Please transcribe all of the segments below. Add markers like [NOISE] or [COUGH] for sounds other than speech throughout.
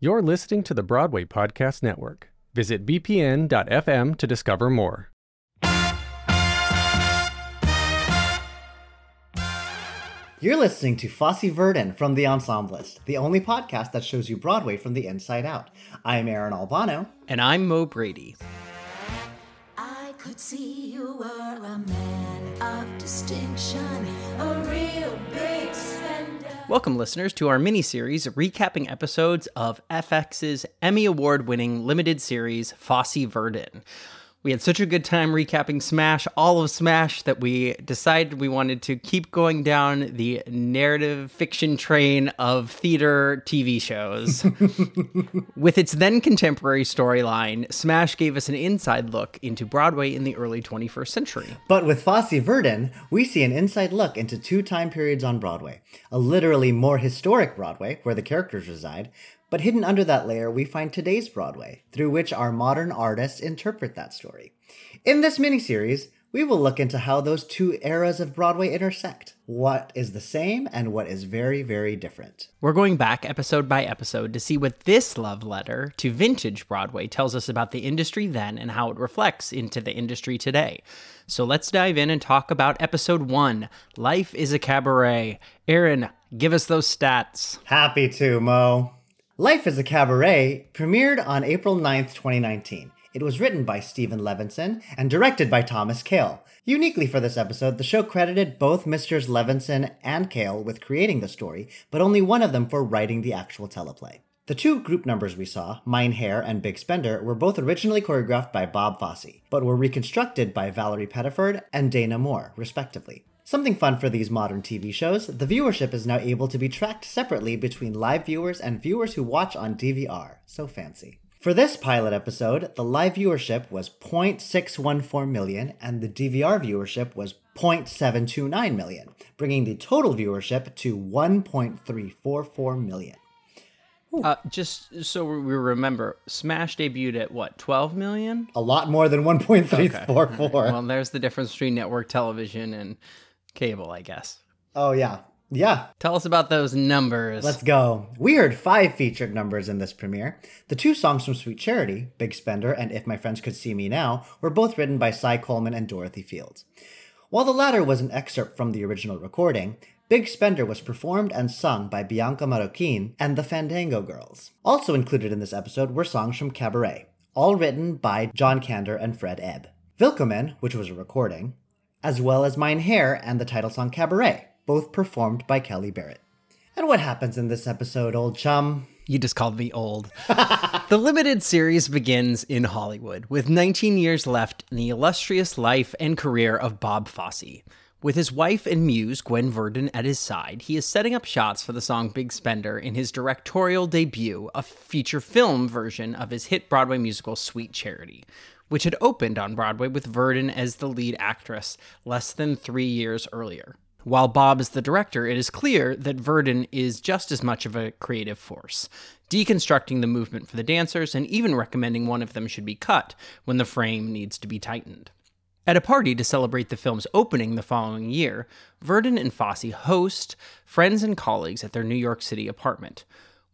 You're listening to the Broadway Podcast Network. Visit bpn.fm to discover more. You're listening to Fosse Verdon from The Ensemblist, the only podcast that shows you Broadway from the inside out. I'm Aaron Albano. And I'm Mo Brady. I could see you were a man of distinction, Welcome, listeners, to our mini series recapping episodes of FX's Emmy Award winning limited series, Fosse Verdon. We had such a good time recapping Smash, all of Smash, that we decided we wanted to keep going down the narrative fiction train of theater TV shows. [LAUGHS] With its then contemporary storyline, Smash gave us an inside look into Broadway in the early 21st century. But with Fosse Verdon, we see an inside look into two time periods on Broadway a literally more historic Broadway, where the characters reside, but hidden under that layer, we find today's Broadway, through which our modern artists interpret that story. In this miniseries, we will look into how those two eras of Broadway intersect, what is the same and what is very, very different. We're going back episode by episode to see what this love letter to vintage Broadway tells us about the industry then and how it reflects into the industry today. So let's dive in and talk about episode one Life is a Cabaret. Aaron, give us those stats. Happy to, Mo. Life is a Cabaret premiered on April 9th, 2019. It was written by Steven Levenson and directed by Thomas Kail. Uniquely for this episode, the show credited both Misters Levenson and Kail with creating the story, but only one of them for writing the actual teleplay. The two group numbers we saw, Mein Herr and Big Spender, were both originally choreographed by Bob Fosse, but were reconstructed by Valarie Pettiford and Dana Moore, respectively. Something fun for these modern TV shows, the viewership is now able to be tracked separately between live viewers and viewers who watch on DVR. So fancy. For this pilot episode, the live viewership was 0.614 million and the DVR viewership was 0.729 million, bringing the total viewership to 1.344 million. Uh, just so we remember, Smash debuted at what, 12 million? A lot more than 1.344. Okay. Well, there's the difference between network television and cable, I guess. Oh, yeah. Yeah, Tell us about those numbers. Let's go. We heard five featured numbers in this premiere. The two songs from Sweet Charity, Big Spender and If My Friends Could See Me Now, were both written by Cy Coleman and Dorothy Fields. While the latter was an excerpt from the original recording, Big Spender was performed and sung by Bianca Marroquin and the Fandango Girls. Also included in this episode were songs from Cabaret, all written by John Kander and Fred Ebb. Willkommen, which was a recording, as well as Mein Herr and the title song Cabaret, both performed by Kelli Barrett. And what happens in this episode, old chum? You just called me old. [LAUGHS] the limited series begins in Hollywood, with 19 years left in the illustrious life and career of Bob Fosse. With his wife and muse, Gwen Verdon, at his side, he is setting up shots for the song Big Spender in his directorial debut, a feature film version of his hit Broadway musical Sweet Charity, which had opened on Broadway with Verdon as the lead actress less than three years earlier. While Bob is the director, it is clear that Verdon is just as much of a creative force, deconstructing the movement for the dancers and even recommending one of them should be cut when the frame needs to be tightened. At a party to celebrate the film's opening the following year, Verdon and Fosse host friends and colleagues at their New York City apartment.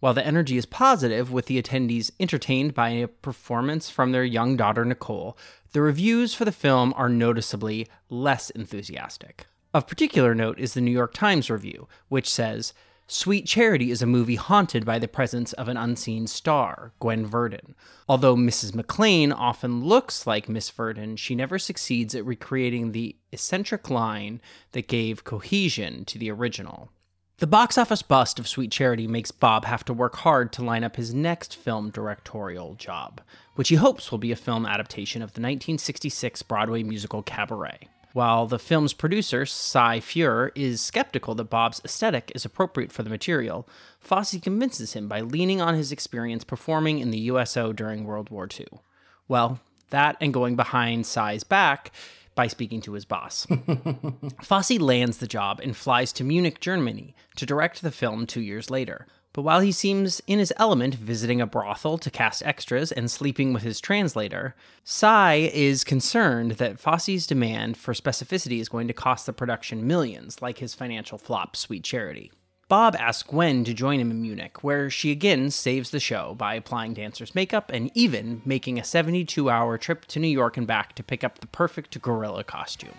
While the energy is positive, with the attendees entertained by a performance from their young daughter Nicole, the reviews for the film are noticeably less enthusiastic. Of particular note is the New York Times review, which says, Sweet Charity is a movie haunted by the presence of an unseen star, Gwen Verdon. Although Mrs. McLean often looks like Miss Verdon, she never succeeds at recreating the eccentric line that gave cohesion to the original. The box office bust of Sweet Charity makes Bob have to work hard to line up his next film directorial job, which he hopes will be a film adaptation of the 1966 Broadway musical Cabaret. While the film's producer, Cy Feuer, is skeptical that Bob's aesthetic is appropriate for the material, Fosse convinces him by leaning on his experience performing in the USO during World War II. Well, that and going behind Cy's back by speaking to his boss. [LAUGHS] Fosse lands the job and flies to Munich, Germany to direct the film two years later. But while he seems in his element visiting a brothel to cast extras and sleeping with his translator, Cy is concerned that Fosse's demand for specificity is going to cost the production millions, like his financial flop, Sweet Charity. Bob asks Gwen to join him in Munich, where she again saves the show by applying dancers' makeup and even making a 72 hour trip to New York and back to pick up the perfect gorilla costume.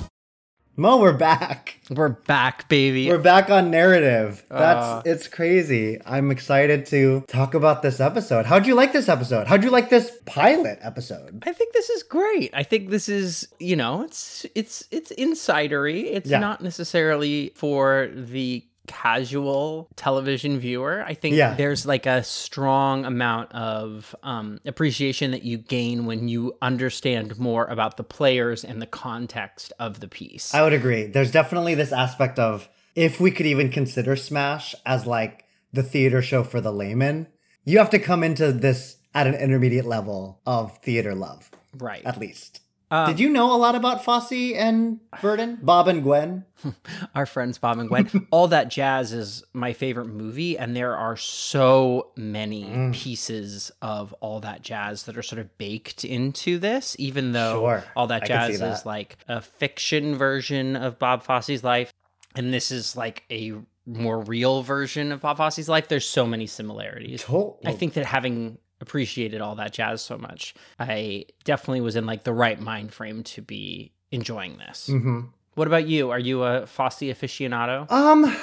Mo, we're back. We're back, baby. We're back on narrative. That's Uh. it's crazy. I'm excited to talk about this episode. How'd you like this episode? How'd you like this pilot episode? I think this is great. I think this is, you know, it's it's it's insidery. It's Yeah. not necessarily for the casual television viewer. I think Yeah. there's like a strong amount of um, appreciation that you gain when you understand more about the players and the context of the piece. I would agree. There's definitely this aspect of if we could even consider Smash as like the theater show for the layman, you have to come into this at an intermediate level of theater love, right. at least. Um, Did you know a lot about Fosse and Verdon? Bob and Gwen? [LAUGHS] our friends Bob and Gwen. [LAUGHS] All that jazz is my favorite movie, and there are so many Mm. pieces of all that jazz that are sort of baked into this. Even though Sure, all that jazz is like a fiction version of Bob Fosse's life, and this is like a more real version of Bob Fosse's life. There's so many similarities. Totally. I think that having appreciated all that jazz so much, I definitely was in like the right mind frame to be enjoying this. hmm What about you? Are you a Fosse aficionado? Um,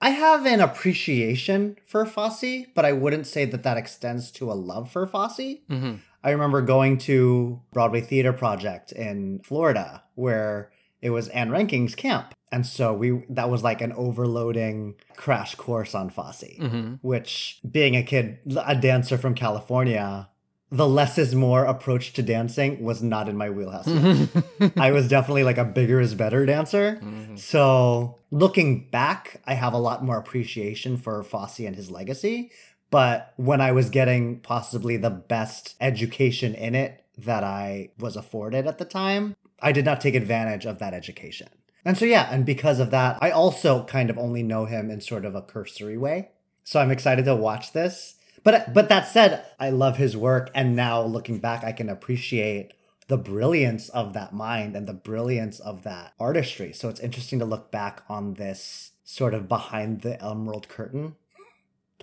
I have an appreciation for Fosse, but I wouldn't say that that extends to a love for Fosse. mm-hmm. I remember going to Broadway Theater Project in Florida where it was Ann Reinking's camp. And so we that was like an overloading crash course on Fosse, Mm-hmm. which being a kid, a dancer from California, the less is more approach to dancing was not in my wheelhouse. [LAUGHS] I was definitely like a bigger is better dancer. So looking back, I have a lot more appreciation for Fosse and his legacy. But when I was getting possibly the best education in it that I was afforded at the time, I did not take advantage of that education. And so, yeah, and because of that, I also kind of only know him in sort of a cursory way. So I'm excited to watch this. But but that said, I love his work, and now looking back, I can appreciate the brilliance of that mind and the brilliance of that artistry. So it's interesting to look back on this sort of behind the emerald curtain.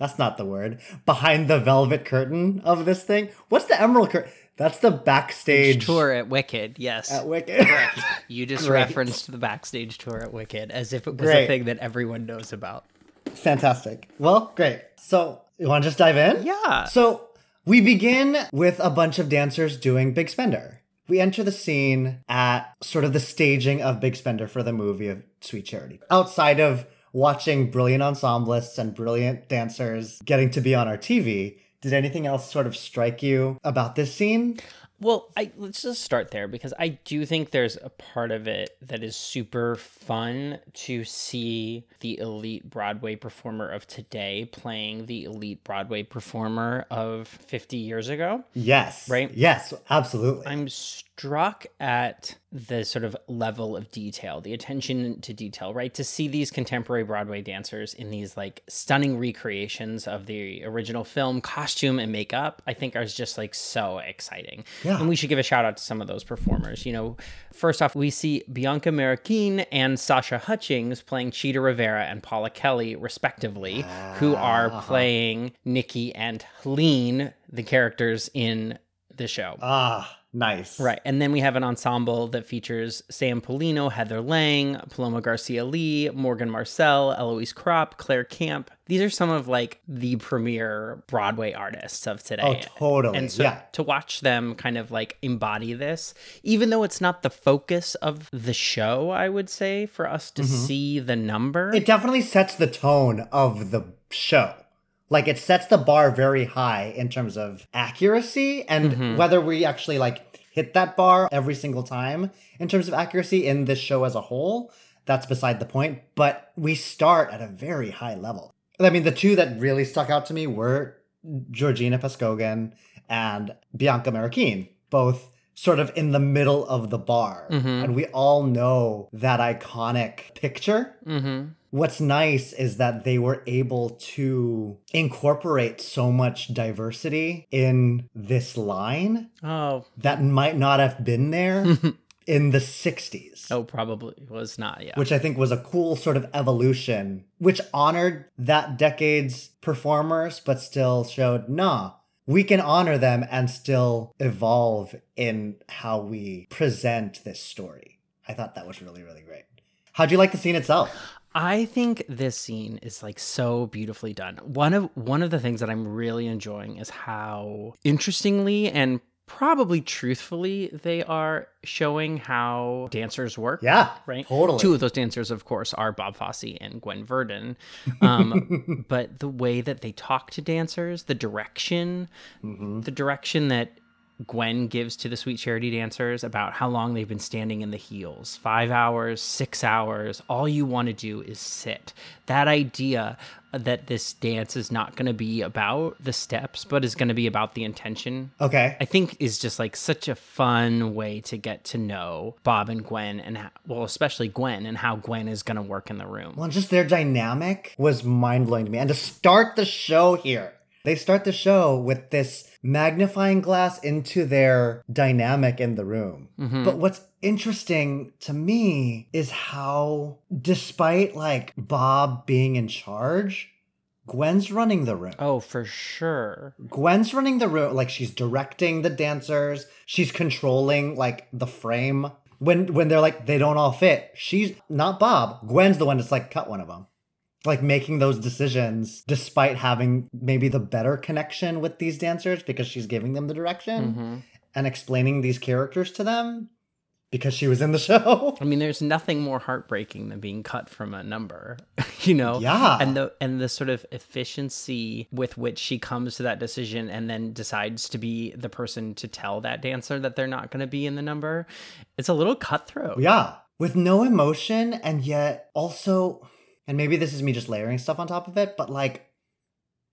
That's not the word. Behind the velvet curtain of this thing. What's the emerald curtain? That's the backstage tour at Wicked. Yes, at Wicked. [LAUGHS] you just Great. referenced the backstage tour at Wicked as if it was Great. a thing that everyone knows about. Fantastic. Well, great. So, you want to just dive in? Yeah. So, we begin with a bunch of dancers doing Big Spender. We enter the scene at sort of the staging of Big Spender for the movie of Sweet Charity. Outside of watching brilliant ensemblists and brilliant dancers getting to be on our TV, did anything else sort of strike you about this scene? Well, I let's just start there because I do think there's a part of it that is super fun to see the elite Broadway performer of today playing the elite Broadway performer of 50 years ago. Yes. Right? Yes, absolutely. I'm struck at the sort of level of detail, the attention to detail, right? To see these contemporary Broadway dancers in these like stunning recreations of the original film, costume and makeup, I think is just like so exciting. Yeah. And we should give a shout out to some of those performers. You know, first off, we see Bianca Marroquin and Sasha Hutchings playing Chita Rivera and Paula Kelly, respectively, who are playing Nikki and Helene, the characters in the show. Ah, nice. Right. And then we have an ensemble that features Sam Polino, Heather Lang, Paloma Garcia Lee, Morgan Marcell, Eloise Kropp, Claire Camp. These are some of like the premier Broadway artists of today. Oh, totally. And so yeah. to watch them kind of like embody this, even though it's not the focus of the show, I would say, for us to see the number. Mm-hmm. It definitely sets the tone of the show. Like it sets the bar very high in terms of accuracy and Mhm. whether we actually like hit that bar every single time in terms of accuracy in this show as a whole, that's beside the point, but we start at a very high level. I mean, the two that really stuck out to me were Georgina Pazcoguin and Bianca Marroquin, both sort of in the middle of the bar. Mhm. And we all know that iconic picture. mm-hmm. What's nice is that they were able to incorporate so much diversity in this line Oh. that might not have been there [LAUGHS] in the 60s. Oh, probably was not. Yeah. Which I think was a cool sort of evolution, which honored that decade's performers, but still showed, nah, we can honor them and still evolve in how we present this story. I thought that was really, really great. How'd you like the scene itself? I think this scene is like so beautifully done. One of one of the things that I'm really enjoying is how interestingly and probably truthfully they are showing how dancers work. Yeah, right. totally. Two of those dancers, of course, are Bob Fosse and Gwen Verdon. Um, [LAUGHS] but the way that they talk to dancers, the direction, the direction that Gwen gives to the Sweet Charity dancers about how long they've been standing in the heels five hours, six hours. All you want to do is sit. That idea that this dance is not going to be about the steps, but is going to be about the intention. Okay. I think is just like such a fun way to get to know Bob and Gwen, and how, well, especially Gwen, and how Gwen is going to work in the room. Well, just their dynamic was mind blowing to me. And to start the show here, they start the show with this magnifying glass into their dynamic in the room. Mhm. But what's interesting to me is how, despite like Bob being in charge, Gwen's running the room. Oh, for sure. Gwen's running the room, like she's directing the dancers, she's controlling like the frame. When when they're like they don't all fit, she's not Bob. Gwen's the one that's like cut one of them. Like making those decisions despite having maybe the better connection with these dancers because she's giving them the direction Mhm. and explaining these characters to them because she was in the [LAUGHS] show. I mean, there's nothing more heartbreaking than being cut from a number, [LAUGHS] you know? Yeah. And the and the sort of efficiency with which she comes to that decision and then decides to be the person to tell that dancer that they're not going to be in the number. It's a little cutthroat. Yeah. With no emotion and yet also and maybe this is me just layering stuff on top of it, but like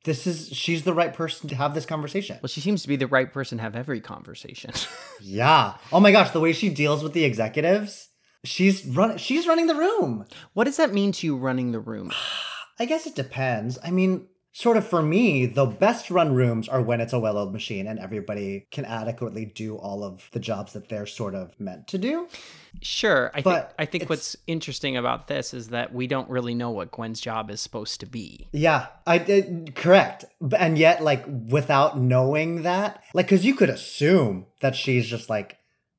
this is she's the right person to have this conversation. Well, she seems to be the right person to have every conversation. [LAUGHS] Yeah. Oh my gosh, the way she deals with the executives, she's run she's running the room. what does that mean to you running the room? [SIGHS] I guess it depends. I mean, sort of for me, the best run rooms are when it's a well oiled machine and everybody can adequately do all of the jobs that they're sort of meant to do. Sure. I think I think what's interesting about this is that we don't really know what Gwen's job is supposed to be. Yeah, I did correct. B- And yet, like, without knowing that, like, because you could assume that she's just like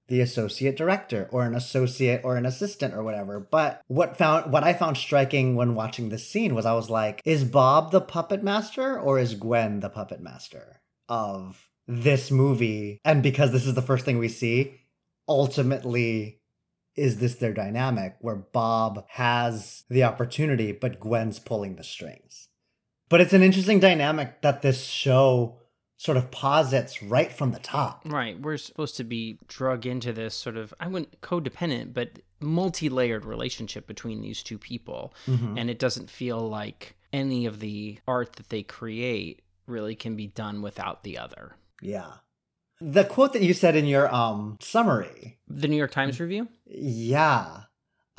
the associate director or an associate or an assistant or whatever. But what found what I found striking when watching this scene was I was like, is Bob the puppet master or is Gwen the puppet master of this movie? And because this is the first thing we see, ultimately is this their dynamic where Bob has the opportunity, but Gwen's pulling the strings? But it's an interesting dynamic that this show sort of posits right from the top. Right. We're supposed to be drug into this sort of I wouldn't codependent, but multi-layered relationship between these two people. Mhm. And it doesn't feel like any of the art that they create really can be done without the other. Yeah. The quote that you said in your um summary, The New York Times review? yeah.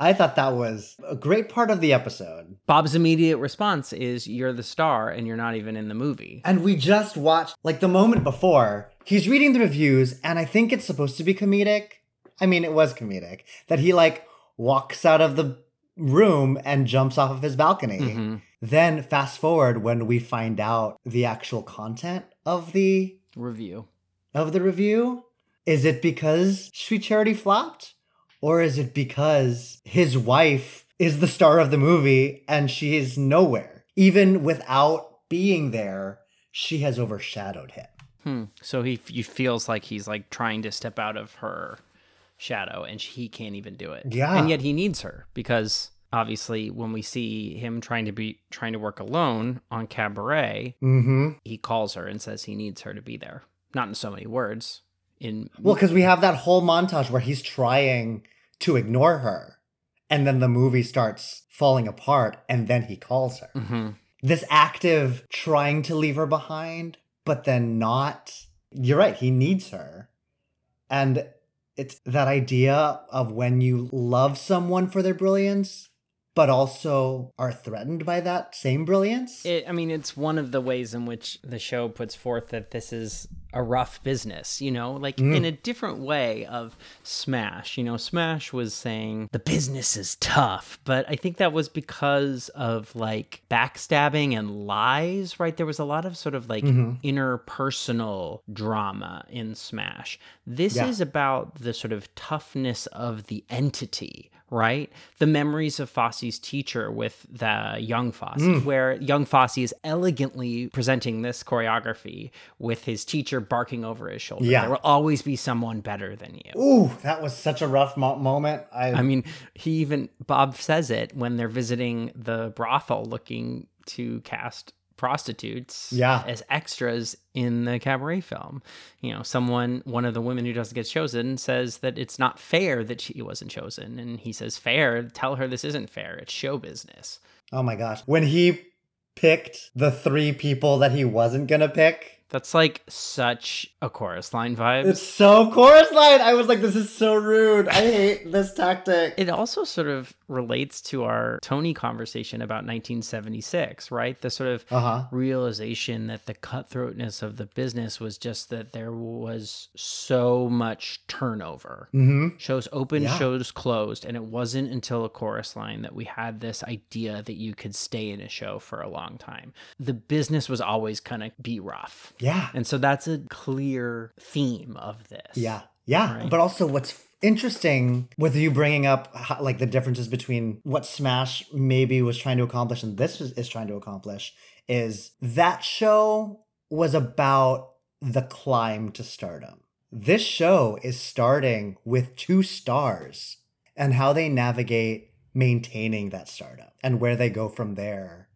I thought that was a great part of the episode. Bob's immediate response is you're the star and you're not even in the movie. And we just watched like the moment before, he's reading the reviews and I think it's supposed to be comedic. I mean, it was comedic that he like walks out of the room and jumps off of his balcony. Mhm. Then fast forward when we find out the actual content of the Review. of the review? Is it because Sweet Charity flopped? Or is it because his wife is the star of the movie and she is nowhere? Even without being there, she has overshadowed him. Hmm. So he, he feels like he's like trying to step out of her shadow and he can't even do it. Yeah. And yet he needs her because obviously when we see him trying to be trying to work alone on cabaret, Mm-hmm. he calls her and says he needs her to be there. Not in so many words. In Well, because we have that whole montage where he's trying to ignore her. And then the movie starts falling apart and then he calls her. Mhm. This active trying to leave her behind, but then not. You're right, he needs her. And it's that idea of when you love someone for their brilliance, but also are threatened by that same brilliance. It, I mean, it's one of the ways in which the show puts forth that this is a rough business, you know, like Mm. in a different way of Smash. You know, Smash was saying the business is tough, but I think that was because of like backstabbing and lies, right? There was a lot of sort of like Mhm. interpersonal drama in Smash. This Yeah. is about the sort of toughness of the entity, right? The memories of Fosse's teacher with the young Fosse, Mm. where young Fosse is elegantly presenting this choreography with his teacher barking over his shoulder. Yeah. There will always be someone better than you. Ooh, that was such a rough mo- moment. I, I mean, he even Bob says it when they're visiting the brothel looking to cast prostitutes Yeah. as extras in the cabaret film. You know, someone one of the women who doesn't get chosen says that it's not fair that she wasn't chosen and he says fair, tell her this isn't fair. It's show business. oh my gosh. When he picked the three people that he wasn't going to pick, That's like such a chorus line vibe. It's so chorus line. I was like, this is so rude. I hate this tactic. It also sort of relates to our Tony conversation about 1976, right? The sort of Uh-huh. realization that the cutthroatness of the business was just that there was so much turnover. Mhm. Shows open, Yeah. shows closed. And it wasn't until a chorus line that we had this idea that you could stay in a show for a long time. The business was always kind of be rough. Yeah. And so that's a clear theme of this. Yeah. Yeah. Right. But also, what's interesting with you bringing up how, like the differences between what Smash maybe was trying to accomplish and this is, is trying to accomplish is that show was about the climb to stardom. This show is starting with two stars and how they navigate maintaining that stardom and where they go from there.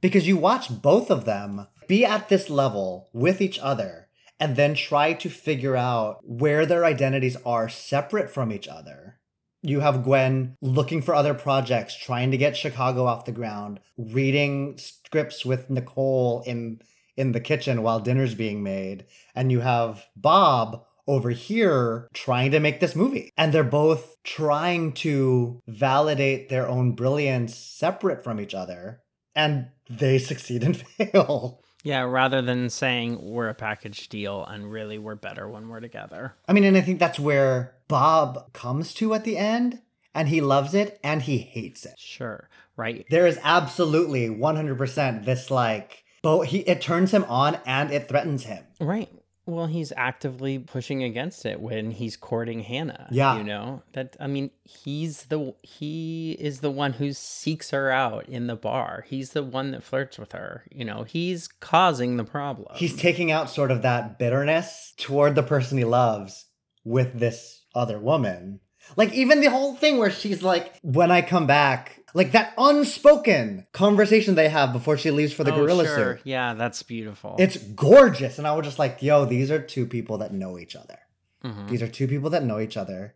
Because you watch both of them be at this level with each other and then try to figure out where their identities are separate from each other. You have Gwen looking for other projects, trying to get Chicago off the ground, reading scripts with Nicole in in the kitchen while dinner's being made, and you have Bob over here trying to make this movie. And they're both trying to validate their own brilliance separate from each other and they [LAUGHS] succeed and fail. Yeah, rather than saying we're a package deal and really we're better when we're together. I mean, and I think that's where Bob comes to at the end, and he loves it and he hates it. Sure, right? There is absolutely 100% this like, but he it turns him on and it threatens him. Right. Well, he's actively pushing against it when he's courting Hannah. Yeah. You know? That I mean, he's the he is the one who seeks her out in the bar. He's the one that flirts with her. You know, he's causing the problem. He's taking out sort of that bitterness toward the person he loves with this other woman. Like even the whole thing where she's like, when I come back, like that unspoken conversation they have before she leaves for the Oh, gorilla sure. suit. Yeah, that's beautiful. It's gorgeous. And I was just like, yo, these are two people that know each other. Mhm. These are two people that know each other.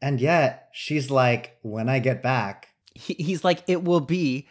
And yet she's like, when I get back, he, he's like it will be.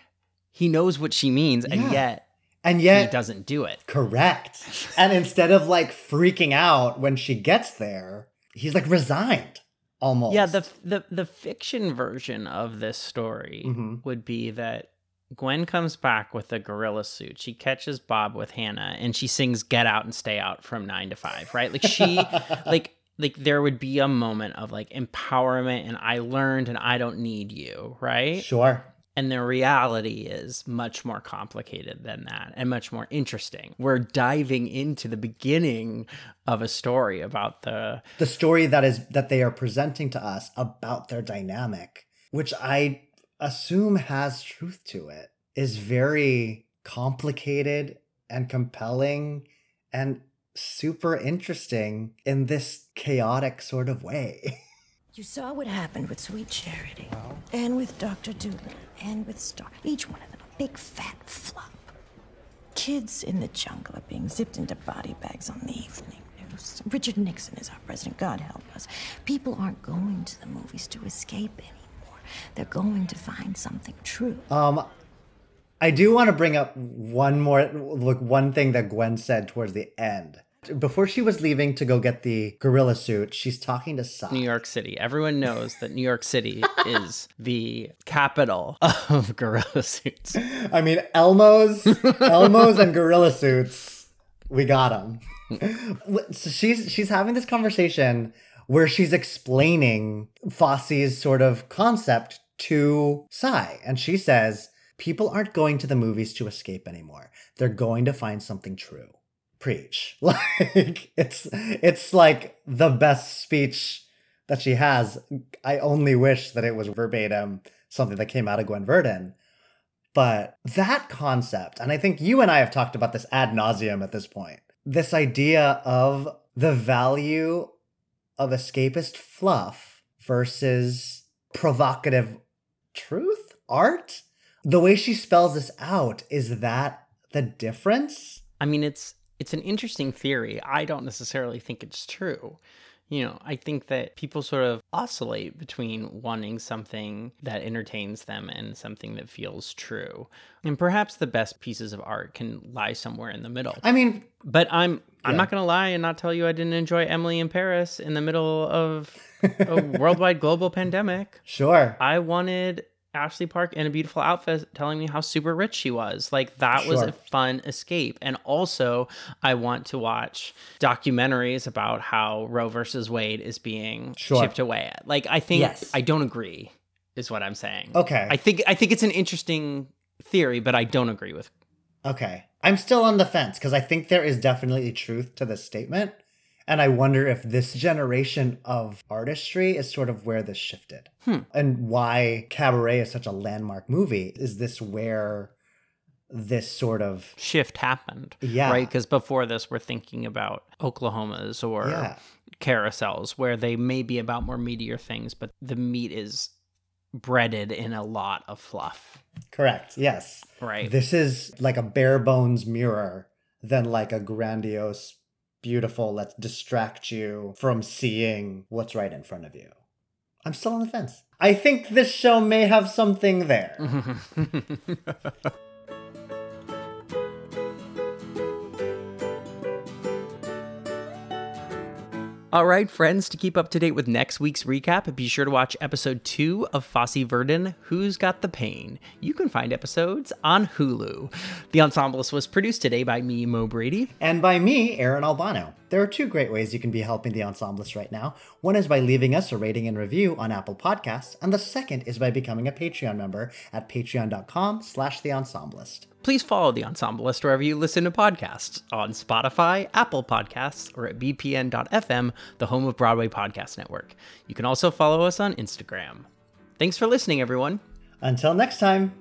He knows what she means, and yet and yet he doesn't do it. Correct. and instead of like freaking out when she gets there, he's like resigned almost. Yeah, the the the fiction version of this story Mhm. would be that Gwen comes back with a gorilla suit. She catches Bob with Hannah and she sings "Get Out and Stay Out" from 9 to 5, right? Like she [LAUGHS] like like there would be a moment of like empowerment and I learned and I don't need you, right? Sure. And the reality is much more complicated than that and much more interesting. We're diving into the beginning of a story about the The story that is that they are presenting to us about their dynamic, which I assume has truth to it, is very complicated and compelling and super interesting in this chaotic sort of way. [LAUGHS] You saw what happened with Sweet Charity, and with Dr. Dolittle, and with Star. Each one of them a big fat flop. Kids in the jungle are being zipped into body bags on the evening news. Richard Nixon is our president, God help us. People aren't going to the movies to escape anymore. They're going to find something true. Um, I do want to bring up one more, look, one thing that Gwen said towards the end. Before she was leaving to go get the gorilla suit, she's talking to Cy. New York City. Everyone knows that New York City [LAUGHS] is the capital of [LAUGHS] gorilla suits. I mean, Elmo's, [LAUGHS] Elmo's, and gorilla suits. We got them. so she's she's having this conversation where she's explaining Fosse's sort of concept to Cy, and she says people aren't going to the movies to escape anymore. They're going to find something true. Preach. [LAUGHS] Like it's it's like the best speech that she has. I only wish that it was verbatim something that came out of Gwen Verdon. But that concept, and I think you and I have talked about this ad nauseum at this point, this idea of the value of escapist fluff versus provocative truth, art. The way she spells this out, is that the difference? I mean, it's it's an interesting theory. I don't necessarily think it's true. You know, I think that people sort of oscillate between wanting something that entertains them and something that feels true. And perhaps the best pieces of art can lie somewhere in the middle. I mean, but I'm I'm Yeah. not going to lie and not tell you I didn't enjoy Emily in Paris in the middle of a worldwide global [LAUGHS] pandemic. Sure. I wanted Ashley Park in a beautiful outfit telling me how super rich she was. Like that was a fun escape. And also, I want to watch documentaries about how Roe versus Wade is being Sure. chipped away at. Like I think Yes. I don't agree is what I'm saying. Okay. I think I think it's an interesting theory, but I don't agree with Okay. I'm still on the fence because I think there is definitely truth to this statement. And I wonder if this generation of artistry is sort of where this shifted. Hmm. And why Cabaret is such a landmark movie. Is this where this sort of shift happened. Yeah. Right? Because before this, we're thinking about Oklahomas or Yeah. carousels where they may be about more meatier things, but the meat is breaded in a lot of fluff. Correct. Yes. Right. This is like a bare bones mirror than like a grandiose, beautiful, let's distract you from seeing what's right in front of you. I'm still on the fence. I think this show may have something there. [LAUGHS] All right, friends, to keep up to date with next week's recap, be sure to watch episode two of Fosse Verdon, Who's Got the Pain? You can find episodes on Hulu. The Ensemblist was produced today by me, Mo Brady. And by me, Aaron Albano. There are two great ways you can be helping the Ensemblist right now. One is by leaving us a rating and review on Apple Podcasts, and the second is by becoming a Patreon member at patreon.com slash the Ensemblist. Please follow the Ensemblist wherever you listen to podcasts on Spotify, Apple Podcasts, or at bpn.fm, the home of Broadway Podcast Network. You can also follow us on Instagram. Thanks for listening, everyone. Until next time.